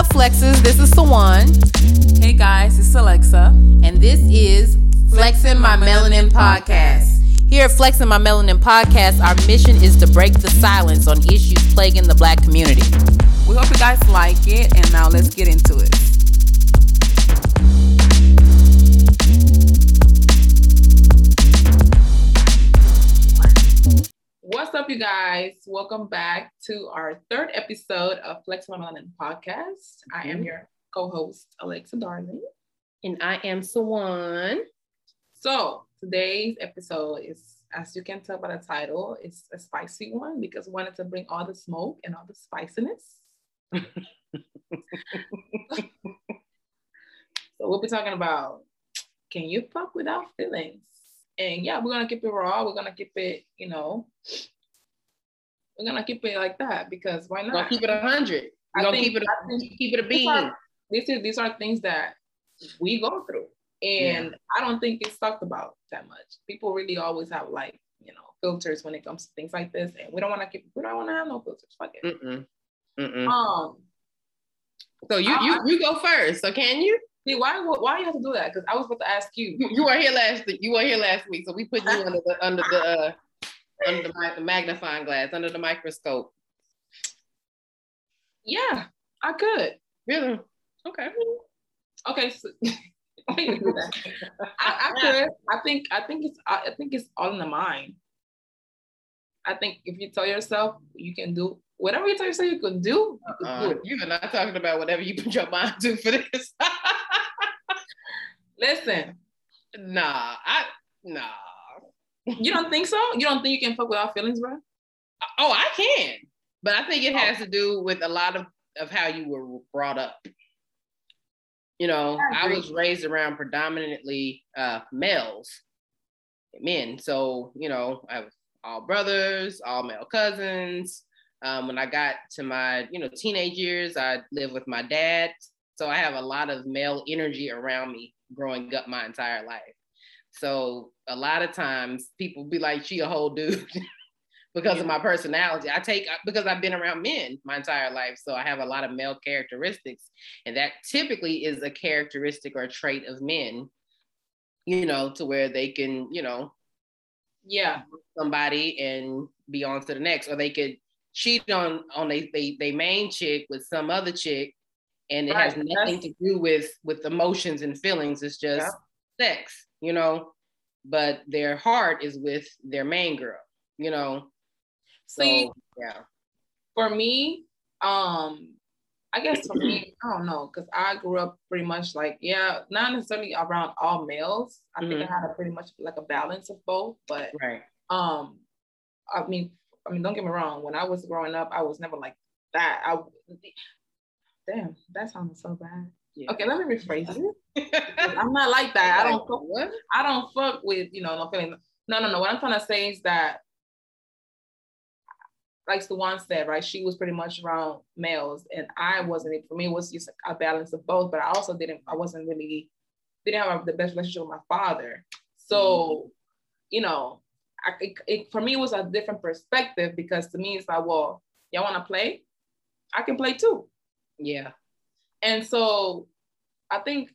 up, Flexes? This is Sawan. Hey guys, it's Alexa. And this is Flexing My Melanin Podcast. Here at Flexing My Melanin Podcast, our mission is to break the silence on issues plaguing the black community. We hope you guys like it, and now let's get into it. Up, you guys? Welcome back to our third episode of Flex My Melanin podcast. I am mm-hmm. your co-host, Alexa Darling. And I am Sawan. So today's episode is, as you can tell by the title, it's a spicy one because we wanted to bring all the smoke and all the spiciness. so we'll be talking about can you fuck without feelings? And yeah, we're gonna keep it raw. We're gonna keep it, you know, we're gonna keep it like that because why not? We're gonna keep it a hundred. We're I gonna think- keep it I a, think keep it a these bean. are- These are these are things that we go through, and I don't think it's talked about that much. People really always have like you know filters when it comes to things like this, and we don't want to keep. We don't want to have no filters. Fuck it. Mm-mm. Mm-mm. Um, So you you you go first. So can you? see why why you have to do that? Because I was about to ask you. You, you were here last you were here last week, so we put you under the under the uh, under the, magnifying glass, under the microscope. Yeah, I could. Really? Okay. Okay, so why you do that? I, I could. I think. I think it's. I, think it's all in the mind. I think if you tell yourself you can do whatever you tell yourself you can do, you can Uh, do it. you are not talking about whatever you put your mind to for this. Listen, nah, I nah. you don't think so? You don't think you can fuck without feelings, bro? Oh, I can, but I think it has to do with a lot of of how you were brought up. You know, I I, was raised around predominantly uh, males, men. So you know, I have all brothers, all male cousins. Um, when I got to my you know teenage years, I lived with my dad. So I have a lot of male energy around me growing up my entire life. So a lot of times people be like, "She a whole dude." because of my personality. I take because I've been around men my entire life, so I have a lot of male characteristics, and that typically is a characteristic or trait of men. You know, to where they can, you know, Yeah. somebody and be on to the next, or they could cheat on on they they, they main chick with some other chick, and it has Right, nothing to do with with emotions and feelings. It's just sex, you know. But their heart is with their main girl, you know. So See, yeah. for me, um, I guess for me, I don't know, because I grew up pretty much like, yeah, not necessarily around all males. I think I had a pretty much like a balance of both, but Right. um, I mean, I mean, don't get me wrong. When I was growing up, I was never like that. I damn, that sounds so bad. Yeah. Okay, let me rephrase it. I'm not like that. I don't fuck what? I don't fuck with, you know, no feeling. No, no, no. What I'm trying to say is that, like the one said, right? She was pretty much around males, and I wasn't. For me, it was just a balance of both. But I also didn't. I wasn't really didn't have the best relationship with my father. So, mm-hmm. you know, I, it, it, for me, it was a different perspective because to me, it's like, well, y'all want to play? I can play too. Yeah. And so I think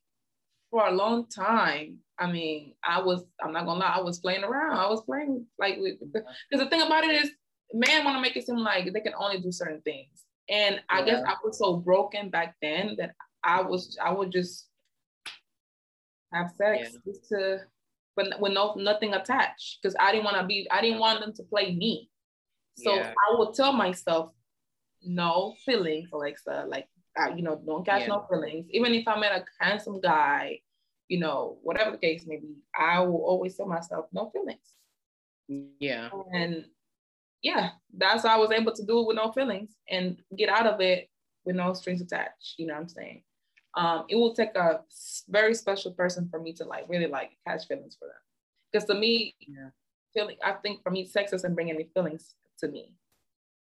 for a long time, I mean, I was, I'm not gonna lie, I was playing around. I was playing like, mm-hmm. because the thing about it is, men want to make it seem like they can only do certain things. And I guess I was so broken back then that I was, I would just have sex Yeah. just to, but with no, nothing attached. Because I didn't want to be, I didn't want them to play me. So Yeah. I would tell myself, no feelings, Alexa. Like, uh, you know, don't catch Yeah. no feelings. Even if I met a handsome guy, you know, whatever the case may be, I will always tell myself, no feelings. Yeah. And yeah, that's how I was able to do it with no feelings and get out of it with no strings attached. You know what I'm saying? Um, it will take a very special person for me to like really like catch feelings for them. Because to me, Yeah. feeling, I think for me, sex doesn't bring any feelings to me.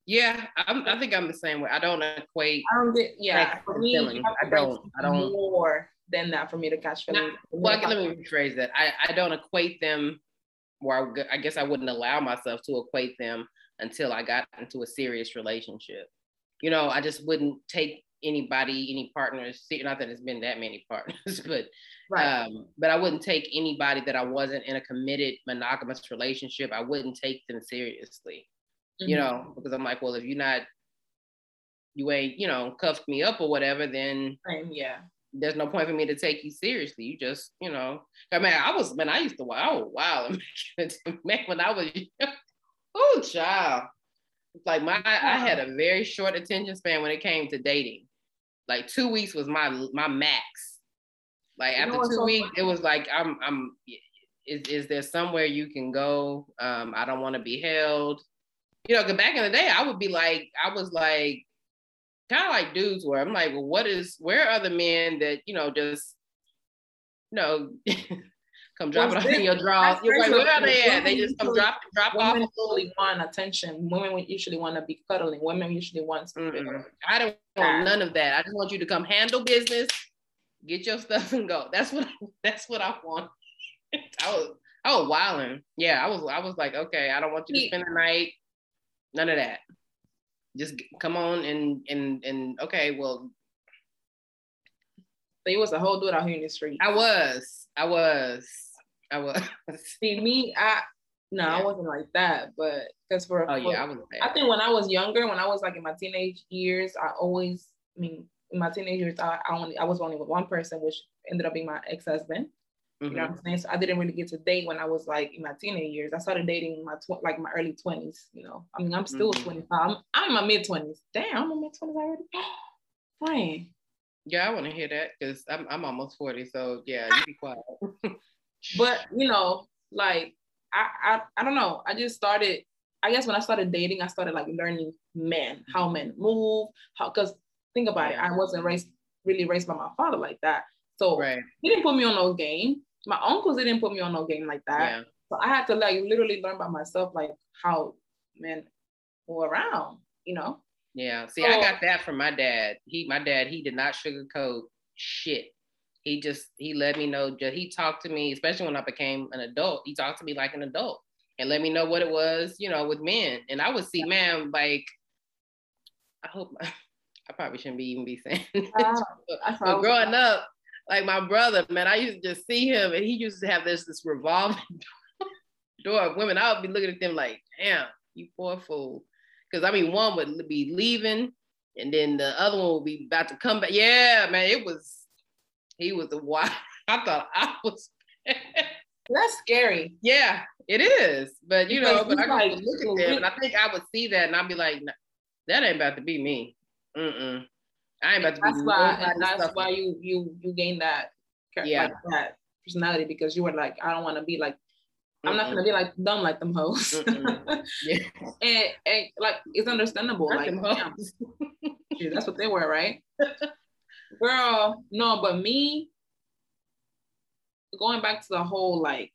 Yeah. I'm, I think I'm the same way. I don't equate. I don't get, yeah, for me, you feelings. have to I don't- I don't- more than that for me to catch Not- feelings. Well, let me rephrase that. I, I don't equate them, or I, I guess I wouldn't allow myself to equate them until I got into a serious relationship. You know, I just wouldn't take anybody, any partners. Not that it's been that many partners, but Right. um, but I wouldn't take anybody that I wasn't in a committed monogamous relationship. I wouldn't take them seriously, you Mhm. know, because I'm like, well, if you're not, you ain't, you know, cuffed me up or whatever, then Same, yeah. there's no point for me to take you seriously. You just, you know, I mean, I was, man, I used to, I was wild, man, when I was, oh, child. It's like my, I had a very short attention span when it came to dating. Like two weeks was my my max. Like You after two so weeks, funny? it was like I'm, I'm. Is is there somewhere you can go? Um, I don't want to be held. You know, back in the day, I would be like, I was like, kind of like dudes were. I'm like, well, what is? Where are the men that you know just, you know, come drop Well, it off in your drawers? You're like, where are they at? They just come usually- drop drop off. Women usually want attention. Women usually want to be cuddling. Women usually want to Mm-mm. I don't want none of that. I just want you to come handle business, get your stuff and go. That's what that's what I want. I was I was wilding. Yeah, I was I was like, okay, I don't want you to spend the night. None of that. Just come on and and and okay, well, So you was a whole dude out here in the street. I was, I was, I was. See me, I no, I wasn't like that, but because for Oh for- yeah, I was. I think when I was younger, when I was like in my teenage years, I always, I mean, in my teenage years, I, I only, I was only with one person, which ended up being my ex-husband. You know Mhm. what I'm saying? So I didn't really get to date when I was like in my teenage years. I started dating in my tw- like my early 20s. You know, I mean, I'm still Mhm. 25. I'm, I'm in my mid 20s. Damn, I'm in my mid 20s already. Fine. Yeah, I want to hear that because I'm I'm almost forty. So yeah, you be quiet. but you know, like I, I I don't know. I just started. I guess when I started dating, I started like learning men, how men move, how because think about it, I wasn't raised really raised by my father like that. So right. he didn't put me on no game. My uncles didn't put me on no game like that. Yeah. So I had to like literally learn by myself like how men move around, you know. Yeah. See, I got that from my dad. He, my dad, he did not sugarcoat shit. He just, he let me know. Just he talked to me, especially when I became an adult. He talked to me like an adult and let me know what it was, you know, with men. And I would see, man, like, I hope I probably shouldn't be even be saying. Uh, but growing up, like my brother, man, I used to just see him, and he used to have this this revolving door of women. I would be looking at them like, damn, you poor fool. Because I mean, one would be leaving, and then the other one would be about to come back. Yeah, man, it was. He was a wild. I thought I was. that's scary. yeah, it is. But you know, but I like- look at them, and I think I would see that, and I'd be like, that ain't about to be me. Mm-mm. I ain't about to be. That's why that's stuff. why you you you gain that Yeah. like that personality because you were like, I don't want to be like I'm not Mm-mm. gonna be like dumb like them hoes. Yeah. and, and like it's understandable. Not Like shit, that's what they were, right? Girl, no, but me going back to the whole like,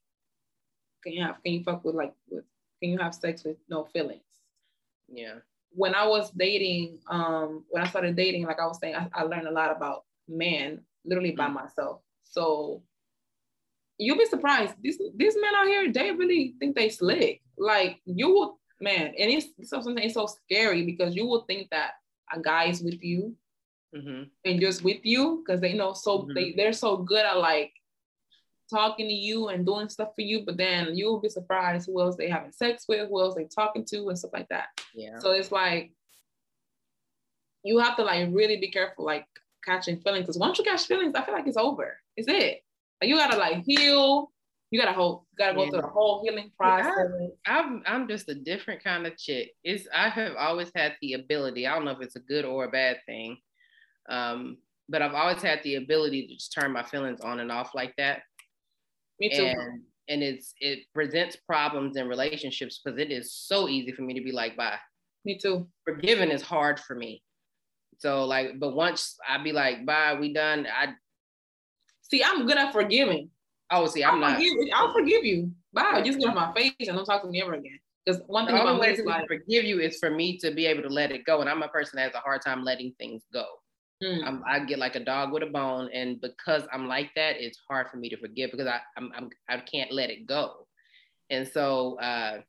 can you have can you fuck with like with can you have sex with no feelings? Yeah. When I was dating, um, when I started dating, like I was saying, I, I learned a lot about men literally by Mm. myself. So you'll be surprised. These these men out here, they really think they slick. Like you will, man, and it's something it's so scary because you will think that a guy is with you hmm and just with you because they know so Mhm. they they're so good at like talking to you and doing stuff for you, but then you'll be surprised who else they having sex with, who else they talking to, and stuff like that. Yeah. So it's like you have to like really be careful, like catching feelings. Because once you catch feelings, I feel like it's over. It's it. Like you gotta like heal. You gotta hold. Gotta go Yeah. through the whole healing process. I'm I'm just a different kind of chick. It's I have always had the ability. I don't know if it's a good or a bad thing, um, but I've always had the ability to just turn my feelings on and off like that. Me too. And and it's it presents problems in relationships because it is so easy for me to be like, bye. Me too. Forgiving is hard for me. So like, but once I be like, bye, we done. I See, I'm good at forgiving. oh see, I'll I'm not. forgive, I'll forgive you. Bye. Just get off my face and don't talk to me ever again. Because one thing only about me is like, forgive you is for me to be able to let it go. And I'm a person that has a hard time letting things go. Mm, I'm, I get like a dog with a bone, and because I'm like that, it's hard for me to forgive because I I'm, I'm I can't let it go, and so uh,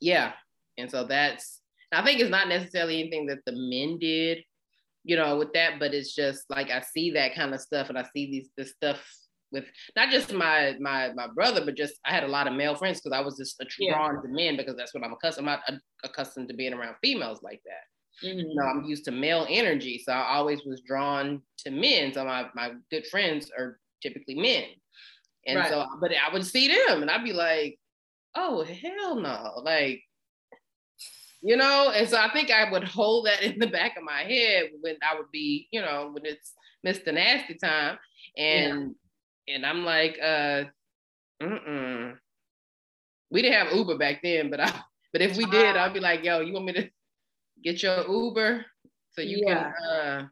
yeah, and so that's I think it's not necessarily anything that the men did, you know, with that, but it's just like I see that kind of stuff and I see these this stuff with not just my my my brother, but just I had a lot of male friends because I was just drawn yeah. to men because that's what I'm accustomed. I'm not accustomed to being around females like that. Mm-hmm. You know, I'm used to male energy, so I always was drawn to men. So my my good friends are typically men, and right. so but I would see them and I'd be like, oh hell no, like you know and so i think i would hold that in the back of my head when i would be you know when it's mr nasty time and yeah. and i'm like uh mm-mm. we didn't have uber back then but i but if we did i'd be like yo you want me to get your uber so you yeah. can uh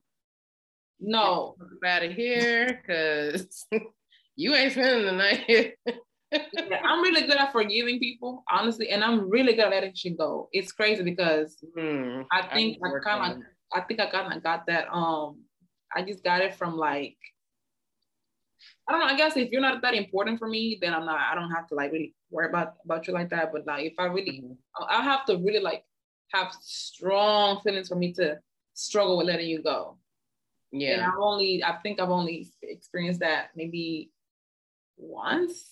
no out of here because you ain't spending the night here yeah, I'm really good at forgiving people, honestly, and I'm really good at letting shit go. It's crazy because mm, I think I kind of, I think I kind of got that. Um, I just got it from like, I don't know. I guess if you're not that important for me, then I'm not. I don't have to like really worry about about you like that. But like, if I really, mm-hmm. I have to really like have strong feelings for me to struggle with letting you go. Yeah. And I've only, I think I've only experienced that maybe once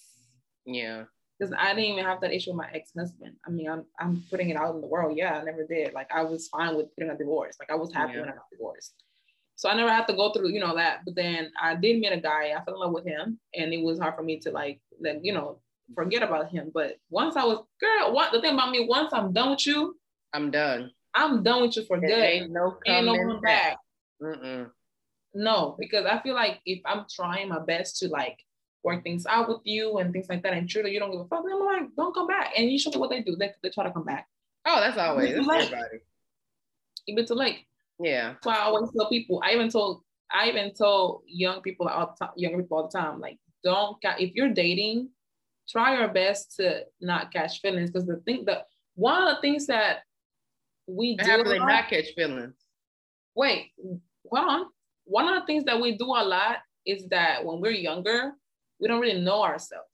yeah. Because I didn't even have that issue with my ex-husband. I mean, I'm I'm putting it out in the world. Yeah, I never did. Like I was fine with getting a divorce. Like I was happy yeah. when I got divorced. So I never had to go through, you know, that. But then I did meet a guy. I fell in love with him, and it was hard for me to like, let you know, forget about him. But once I was, girl, what the thing about me? Once I'm done with you, I'm done. I'm done with you for good. Ain't no ain't no back. back. No, because I feel like if I'm trying my best to like work things out with you and things like that. And truly, you don't give a fuck. I'm like, don't come back. And you show me what they do. They, they try to come back. Oh, that's always that's everybody. Even to like, yeah. That's why I always tell people. I even told I even told young people all the time, younger people all the time, like, don't if you're dating, try your best to not catch feelings because the thing that one of the things that we do not catch feelings. Wait, hold on. One of the things that we do a lot is that when we're younger, we don't really know ourselves.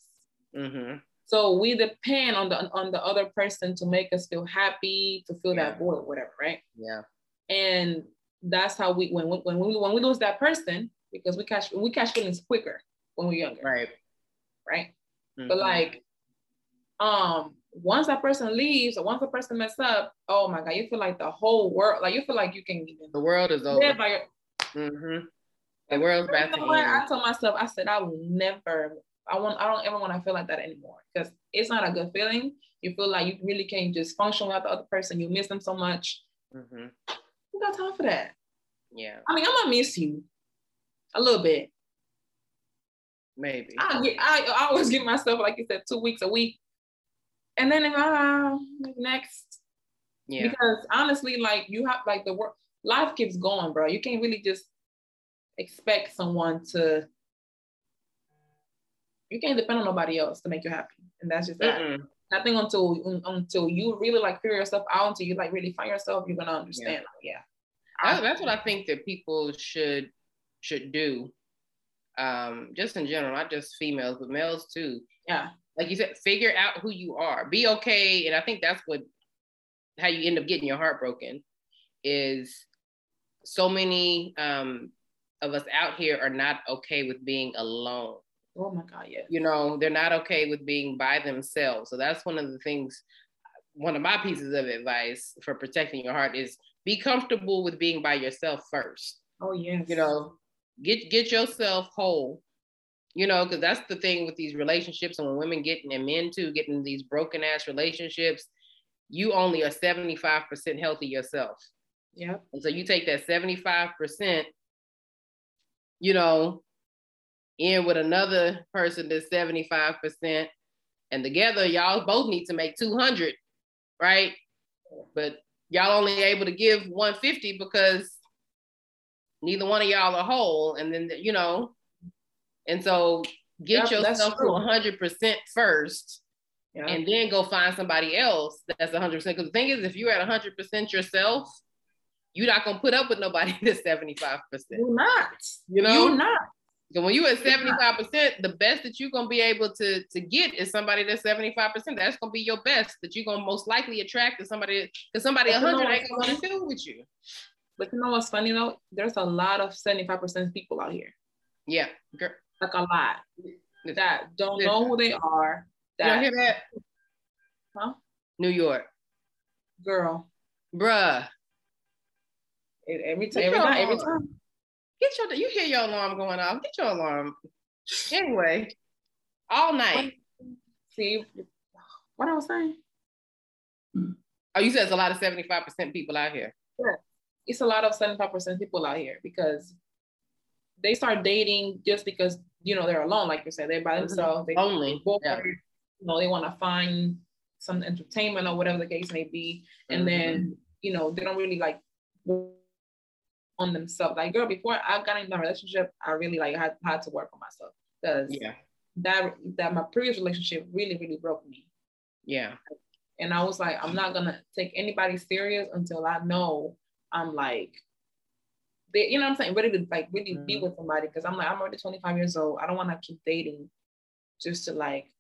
Mm-hmm. So we depend on the on the other person to make us feel happy, to fill yeah. that void, whatever, right? Yeah. And that's how we when when we when we lose that person because we catch we catch feelings quicker when we're younger. Right. Right. Mm-hmm. But like, um, once that person leaves or once the person mess up, oh my god, you feel like the whole world, like you feel like you can the world is over. Mm-hmm. The world's about to. I told myself, I said, I will never, I want, I don't ever want to feel like that anymore because it's not a good feeling. You feel like you really can't just function without the other person. You miss them so much. Mm-hmm. You got time for that. Yeah. I mean, I'm gonna miss you a little bit. Maybe. I get, I, I always give myself, like you said, two weeks a week, and then uh, next. Yeah. Because honestly, like you have like the work, life keeps going, bro. You can't really just expect someone to you can't depend on nobody else to make you happy. And that's just that. Mm-mm. I think until until you really like figure yourself out, until you like really find yourself, you're gonna understand. Yeah. Like, yeah. that's what I think that people should should do. Um, just in general, not just females, but males too. Yeah. Like you said, figure out who you are. Be okay. And I think that's what how you end up getting your heart broken is so many um of us out here are not okay with being alone. Oh my God, yeah. You know, they're not okay with being by themselves. So that's one of the things, one of my pieces of advice for protecting your heart is be comfortable with being by yourself first. Oh yes. You know, get get yourself whole. You know, because that's the thing with these relationships, and when women get and men too get in these broken ass relationships, you only are 75% healthy yourself. Yeah. And so you take that 75% you know, in with another person that's 75%, and together y'all both need to make 200, right? But y'all only able to give 150 because neither one of y'all are whole. And then, you know, and so get yep, yourself to 100% first. Yeah. And then go find somebody else that's 100%. Because the thing is, if you're at 100% yourself, you're not gonna put up with nobody that's 75%. You're not. You know, you're not. So when you at 75%, the best that you're gonna be able to, to get is somebody that's 75%. That's gonna be your best that you're gonna most likely attract to somebody because somebody 100 ain't gonna want to deal with you. But you know what's funny though? There's a lot of 75% people out here. Yeah. Girl. Like a lot that don't know who they are. You hear that? Huh? New York. girl. Bruh. it- Every time, every time, every time. Get your you hear your alarm going off. Get your alarm. Anyway. All night. See what I was saying? Oh, you said it's a lot of 75% people out here. Yeah. It's a lot of 75% people out here because they start dating just because you know they're alone, like you said, they're by Mhm. themselves. They Only. bored, Yeah. you know, they want to find some entertainment or whatever the case may be. And Mhm. then, you know, they don't really like on themselves. Like, girl, before I got in a relationship, I really like had, had to work on myself because Yeah. that that my previous relationship really, really broke me. Yeah. And I was like, I'm not gonna take anybody serious until I know I'm like, they, you know what I'm saying, ready to like really be Mhm. with somebody. Cause I'm like, I'm already 25 years old. I don't want to keep dating just to like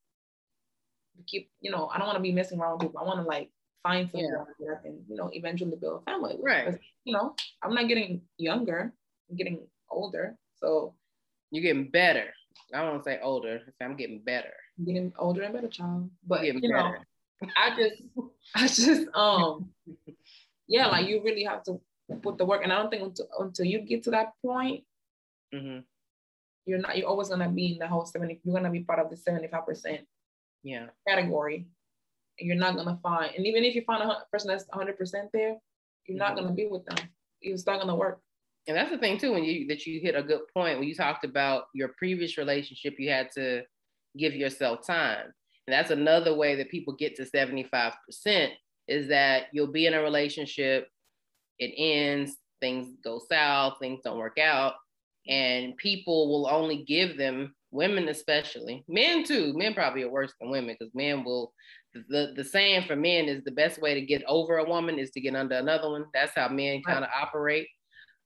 keep, you know, I don't want to be messing around with people. I want to like find someone that I can, you know, eventually build a family with. Right. You know, I'm not getting younger, I'm getting older. So You're getting better. I don't want to say older. I'm getting better. Getting older and better, child. But you know, better. I just, I just, um, yeah, like you really have to put the work. And I don't think until, until you get to that point, hmm you're not, you're always gonna be in the whole 70, you're gonna be part of the 75% Yeah. category. And you're not gonna find, and even if you find a person that's 100% there, you're not Mhm. gonna be with them. It's not gonna work. And that's the thing too, when you that you hit a good point when you talked about your previous relationship, you had to give yourself time. And that's another way that people get to 75% is that you'll be in a relationship, it ends, things go south, things don't work out, and people will only give them women especially, men too, men probably are worse than women because men will the, the saying for men is the best way to get over a woman is to get under another one. That's how men kind of operate.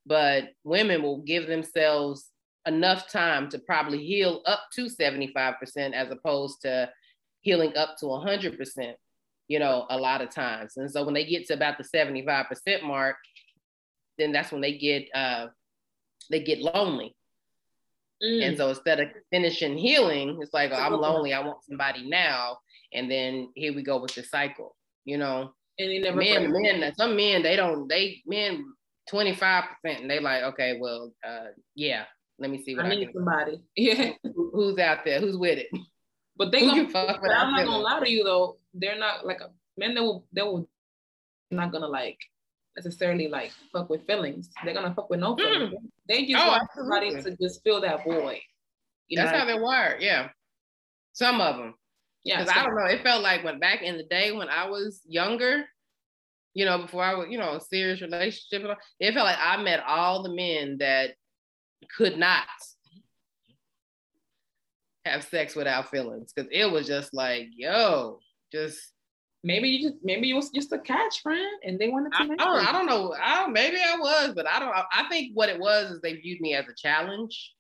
But women will give themselves enough time to probably heal up to 75% as opposed to healing up to 100% you know a lot of times. And so when they get to about the 75% mark then that's when they get uh they get lonely. And so instead of finishing healing it's like oh, i'm lonely. I want somebody now. And then here we go with the cycle you know? And you never men, men, some men, they don't, they men, 25%, and they like, okay, well, uh, yeah, let me see what I I, need can, somebody. Yeah. who- who's out there, who's with it. But they gonna But I'm not gonna lie to you though. They're not like a men that will they will not gonna like necessarily like fuck with feelings. They're gonna fuck with no feelings. They just Oh, want somebody to just fill that void. You That's know? how they're wired, yeah. Some of them. yeah. Because I don't know, it felt like when back in the day when I was younger, you know, before I was, you know, a serious relationship, all, it felt like I met all the men that could not have sex without feelings. Cause it was just like, yo, just maybe you just maybe you was just a catch friend and they wanted to I, make I don't. I don't know. I don't, maybe I was, but I don't. I, I think what it was is they viewed me as a challenge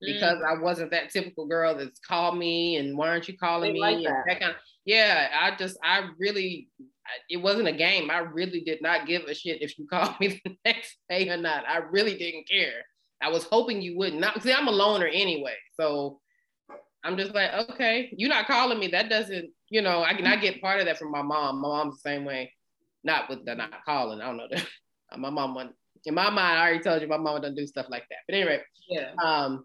because Mm. I wasn't that typical girl that's called me and why aren't you calling They me? like that. that kind of, yeah, I just I really it wasn't a game. I really did not give a shit if you called me the next day or not. I really didn't care. I was hoping you wouldn't. Not see, I'm a loner anyway, so I'm just like, okay, you're not calling me. That doesn't, you know, I can I get part of that from my mom. My mom's the same way. Not with the not calling. I don't know that. My mom, wouldn't- in my mind, I already told you my mom doesn't do stuff like that. But anyway, Yeah. um,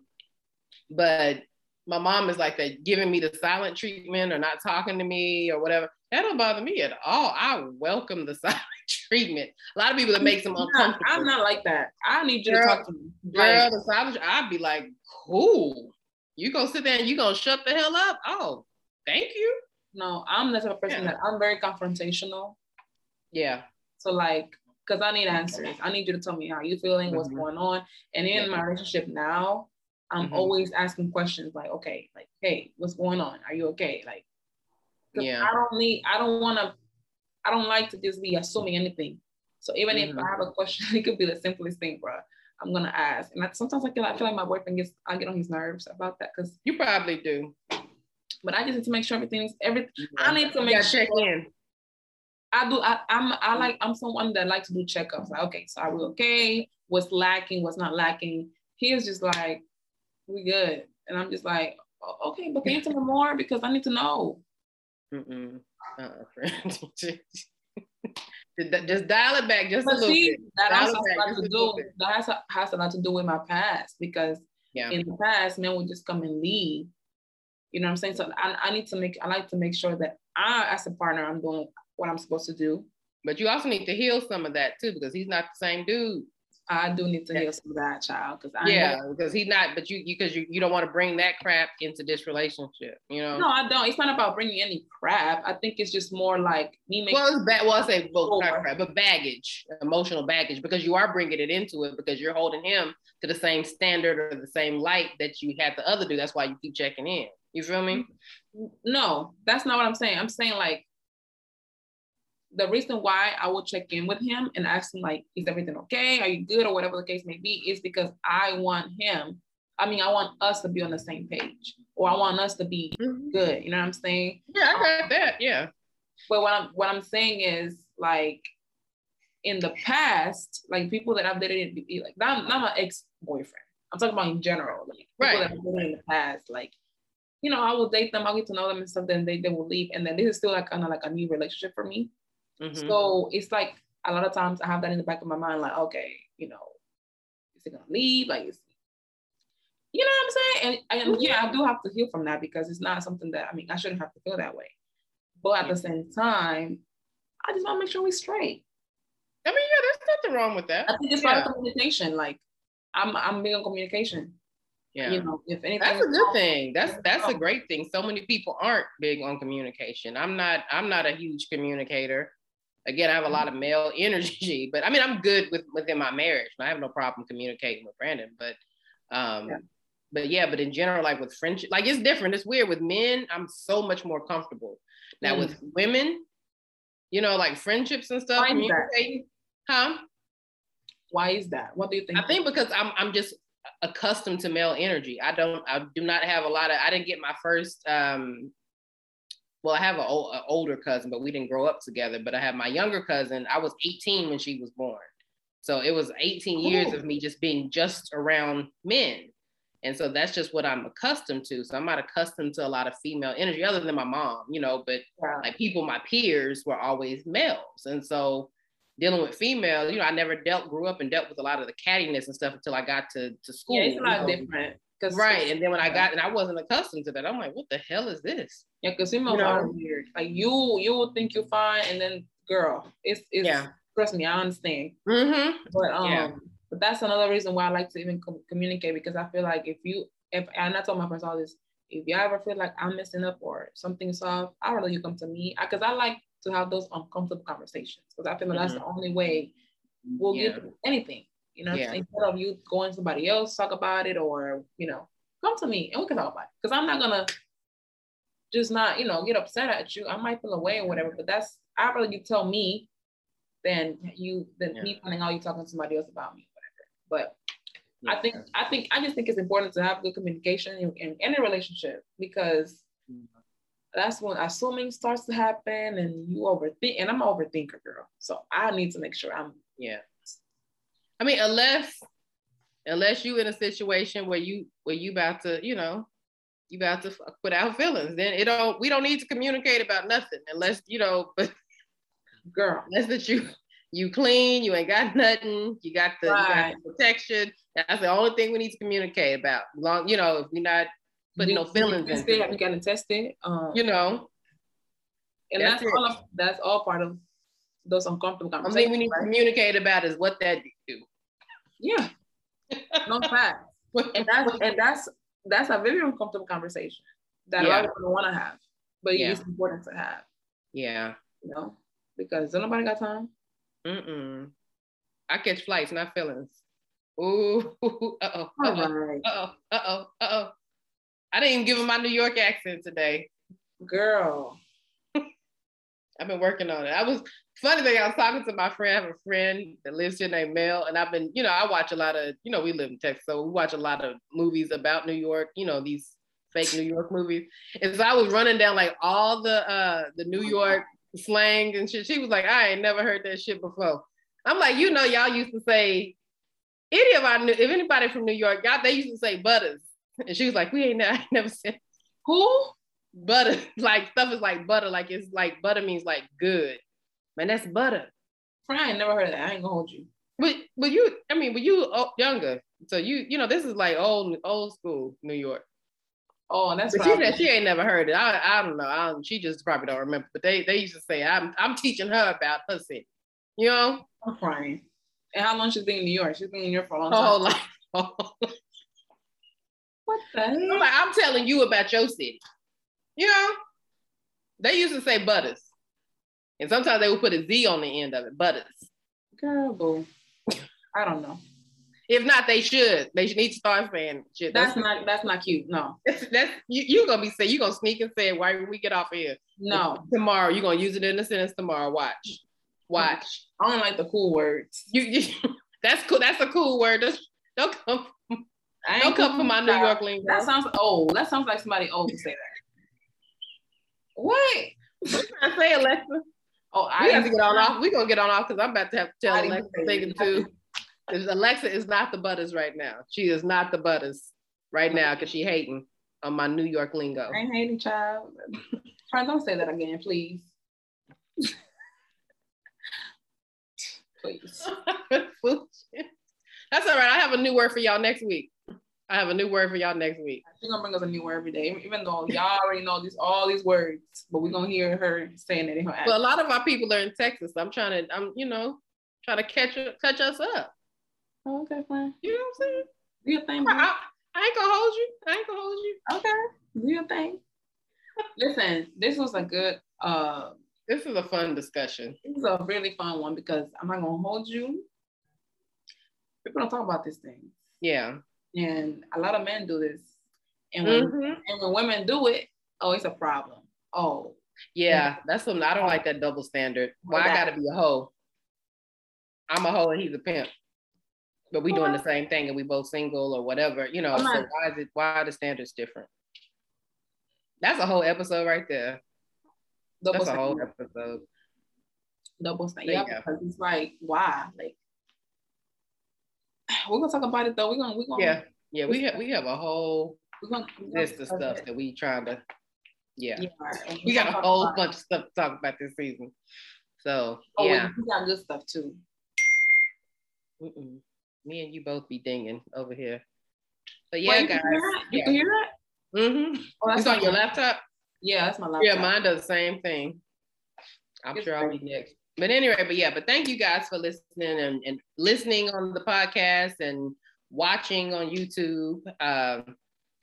but my mom is like that, giving me the silent treatment or not talking to me or whatever. That don't bother me at all. I welcome the silent treatment. A lot of people that makes them I'm not, uncomfortable. I'm not like that. I need you Girl, to talk to me. Girl, the silent, I'd be like, cool. You gonna sit there and you gonna shut the hell up? Oh, thank you. no, I'm the type of person Yeah. that I'm very confrontational. Yeah. So like, cause I need answers. I need you to tell me how you feeling, what's Mhm. going on. And in Yeah. my relationship now, I'm Mhm. always asking questions like, okay, like, hey, what's going on? Are you okay? Like, Yeah. I don't need, I don't want to, I don't like to just be assuming anything. So even if Mhm. I have a question, it could be the simplest thing, bro. I'm gonna ask. And I, sometimes I feel, I feel like my boyfriend gets, I get on his nerves about that, cause, You probably do. but I just need to make sure everything's everything is every. Mm-hmm. I need to make gotta check sure- in. I do. I, I'm. I like. I'm someone that likes to do checkups. Like, okay, so are we okay? What's lacking? What's not lacking? He is just like, we good, and I'm just like, okay, but can you tell me more because I need to know. Mm-mm. Uh-uh, just dial it back just but a little see, bit. That dial also has to do. That has, has a lot to do with my past because yeah. in the past, men would just come and leave. You know what I'm saying? So I, I need to make. I like to make sure that I, as a partner, I'm doing what I'm supposed to do. But you also need to heal some of that too, because he's not the same dude. I do need to hear heal some of that child because I yeah because he's not but you because you, you don't want to bring that crap into this relationship you know? No I don't it's not about bringing any crap I think it's just more like me making well it's bad well I say both not crap but baggage emotional baggage because you are bringing it into it because you're holding him to the same standard or the same light that you had the other dude that's why you keep checking in you feel me? No that's not what I'm saying I'm saying like the reason why I will check in with him and ask him like, is everything okay? Are you good? Or whatever the case may be, is because I want him. I mean, I want us to be on the same page, or I want us to be mm-hmm. good. You know what I'm saying? Yeah, I got that. Yeah. But what I'm what I'm saying is like, in the past, like people that I've dated, like not, not my ex boyfriend. I'm talking about in general, like people right. that I've dated in the past, like you know, I will date them, I'll get to know them and stuff, then they, they will leave. And then this is still like kind of like a new relationship for me. Mm-hmm. So it's like a lot of times I have that in the back of my mind, like, okay, you know, is it gonna leave? Like, is, you know what I'm saying? And, and yeah, I do have to heal from that because it's not something that I mean I shouldn't have to feel that way. But at the same time, I just want to make sure we're straight. I mean, yeah, there's nothing wrong with that. I think it's yeah. about communication. Like, I'm I'm big on communication. Yeah. You know, if anything, that's a good thing. That's that's a great thing. So many people aren't big on communication. I'm not. I'm not a huge communicator again, I have a lot of male energy, but I mean, I'm good with within my marriage. I have no problem communicating with Brandon, but um, yeah. but yeah, but in general, like with friendship, like it's different. It's weird with men. I'm so much more comfortable now mm. with women. You know, like friendships and stuff. Communicating, huh? Why is that? What do you think? I think because I'm I'm just accustomed to male energy. I don't I do not have a lot of I didn't get my first um well, I have an older cousin, but we didn't grow up together. But I have my younger cousin. I was 18 when she was born. So it was 18 Ooh. years of me just being just around men. And so that's just what I'm accustomed to. So I'm not accustomed to a lot of female energy other than my mom, you know, but yeah. like people, my peers were always males. And so dealing with females, you know, I never dealt, grew up and dealt with a lot of the cattiness and stuff until I got to, to school. Yeah, it's a lot know? different. Right. And then when I got and I wasn't accustomed to that, I'm like, what the hell is this? Yeah, because females you know? are weird. Like you you will think you're fine, and then girl, it's it's yeah. trust me, I understand. Mm-hmm. But um yeah. but that's another reason why I like to even com- communicate because I feel like if you if and I told my friends all this, if you ever feel like I'm messing up or something's off, I'd rather you come to me because I, I, like to have those uncomfortable conversations because I feel like mm-hmm. that's the only way we'll yeah. get anything. You know, yeah. instead of you going to somebody else talk about it or you know, come to me and we can talk about it. Because I'm not gonna just not, you know, get upset at you. I might feel away or whatever, but that's I'd rather you tell me than you than yeah. me finding out you talking to somebody else about me, whatever. But yeah. I think I think I just think it's important to have good communication in, in any relationship because mm-hmm. that's when assuming starts to happen and you overthink and I'm an overthinker girl. So I need to make sure I'm yeah I mean, unless unless you in a situation where you where you about to, you know, you about to fuck without feelings, then it don't we don't need to communicate about nothing unless, you know, but girl, unless that you you clean, you ain't got nothing, you got the, right. you got the protection. That's the only thing we need to communicate about. Long, you know, if we're not putting we, no feelings in. Still haven't gotten tested. Um, you know. And that's, that's all of, that's all part of those uncomfortable conversations. I think we need right? to communicate about is what that do. Yeah. No fact. and that's and that's that's a very uncomfortable conversation that yeah. a lot of people don't want to have, but yeah. it's important to have. Yeah. You know, because nobody got time. Mm-mm. I catch flights, not feelings. Ooh, uh oh, uh oh, uh oh, uh oh, uh oh. I didn't even give him my New York accent today. Girl. I've been working on it. I was funny thing, I was talking to my friend, I have a friend that lives here named Mel, and I've been, you know, I watch a lot of, you know, we live in Texas, so we watch a lot of movies about New York, you know, these fake New York movies. And so I was running down like all the uh the New York slang and shit. She was like, I ain't never heard that shit before. I'm like, you know, y'all used to say any of our if anybody from New York, y'all they used to say butters. And she was like, we ain't never, never said who butter. Like stuff is like butter, like it's like butter means like good. Man, that's butter. I ain't never heard of that. I ain't gonna hold you. But but you, I mean, but you younger, so you you know this is like old old school New York. Oh, and that's but she she ain't never heard it. I I don't know. I don't, she just probably don't remember. But they they used to say I'm I'm teaching her about her city. You know. I'm crying. And how long she's been in New York? She's been in New York for a long time. Oh, like, what the hell? I'm, like, I'm telling you about your city. You know, they used to say butters. And sometimes they would put a Z on the end of it, butters. Girl, boo. I don't know. If not, they should. They should need to start saying shit. That's, that's not that's not cute. No. That's, that's you you gonna be saying you're gonna sneak and say why we get off here. No. Tomorrow, you're gonna use it in a sentence tomorrow. Watch. Watch. I don't like the cool words. You, you that's cool. That's a cool word. Don't come. Don't come from my New York lingo. That sounds old. That sounds like somebody old to say that. What? What I say, Alexa? Oh, I we have to get on off. We're gonna get on off because I'm about to have to tell Alexa thing too. Alexa is not the butters right now. She is not the butters right now because she hating on my New York lingo. I ain't hating, child. Try don't say that again, please. please. That's all right. I have a new word for y'all next week. I have a new word for y'all next week. She's gonna bring us a new word every day, even though y'all already know these all these words, but we're gonna hear her saying it in her accent. Well, a lot of our people are in Texas. I'm trying to, I'm, you know, trying to catch catch us up. Oh, okay, fine. You know what I'm saying? Do your thing. I, I, I, ain't gonna hold you. I ain't gonna hold you. Okay, do your thing. Listen, this was a good. uh This is a fun discussion. This is a really fun one because I'm not gonna hold you. People don't talk about this thing. Yeah and a lot of men do this. And when, mm-hmm. and when women do it, oh, it's a problem. Oh. Yeah, that's something I don't like that double standard. Why well, I gotta be a hoe? I'm a hoe and he's a pimp. But we doing the same thing and we both single or whatever, you know. So why is it why are the standards different? That's a whole episode right there. Double that's standard. a whole episode. Double standard. Yeah, because it's like, why? Like we're gonna talk about it though. We're gonna we're gonna yeah yeah we have we have a whole we're gonna, list of stuff that we trying to yeah, yeah right. we got a whole bunch of stuff to talk about this season. So oh, yeah, we got good stuff too. Mm-mm. Me and you both be dinging over here. But yeah, Wait, guys, you, can hear that? Mm-hmm. Oh, that's it's on your laptop. Yeah, that's my laptop. Yeah, mine does the same thing. I'm it's sure I'll be next but anyway, but yeah, but thank you guys for listening and, and listening on the podcast and watching on YouTube. Um,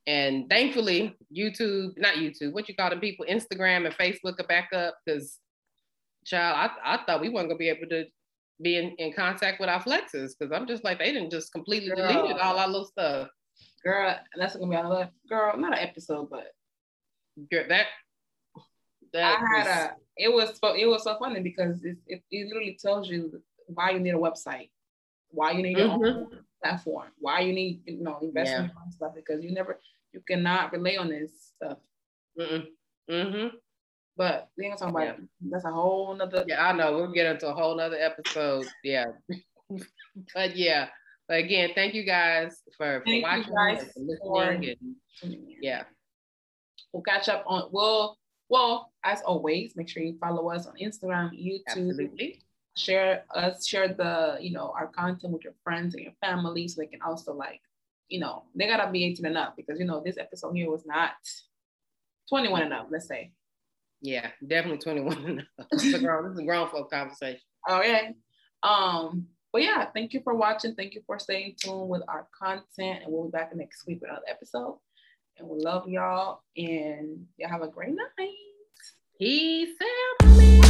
and thankfully, YouTube, not YouTube, what you call them people, Instagram and Facebook are back up because, child, I, I thought we weren't gonna be able to be in, in contact with our flexes because I'm just like they didn't just completely girl, deleted all our little stuff. Girl, that's gonna be another girl, not an episode, but girl, that that I had a it was it was so funny because it, it, it literally tells you why you need a website, why you need your mm-hmm. own platform, why you need you know investment yeah. stuff because you never you cannot rely on this stuff. Mm-mm. Mm-hmm. But we ain't gonna talk about yeah. That's a whole nother. Yeah, I know. We'll get into a whole nother episode. Yeah. but yeah. But again, thank you guys for, for watching guys and listening. For, and, yeah. We'll catch up on. We'll well, as always, make sure you follow us on Instagram, YouTube. Absolutely. Share us, share the, you know, our content with your friends and your family so they can also like, you know, they gotta be 18 and up because you know this episode here was not 21 and up, let's say. Yeah, definitely 21 and up. This is a grown, this is a grown folk conversation. Oh yeah. Um, but yeah, thank you for watching. Thank you for staying tuned with our content, and we'll be back next week with another episode. And we love y'all. And y'all have a great night. Peace, family.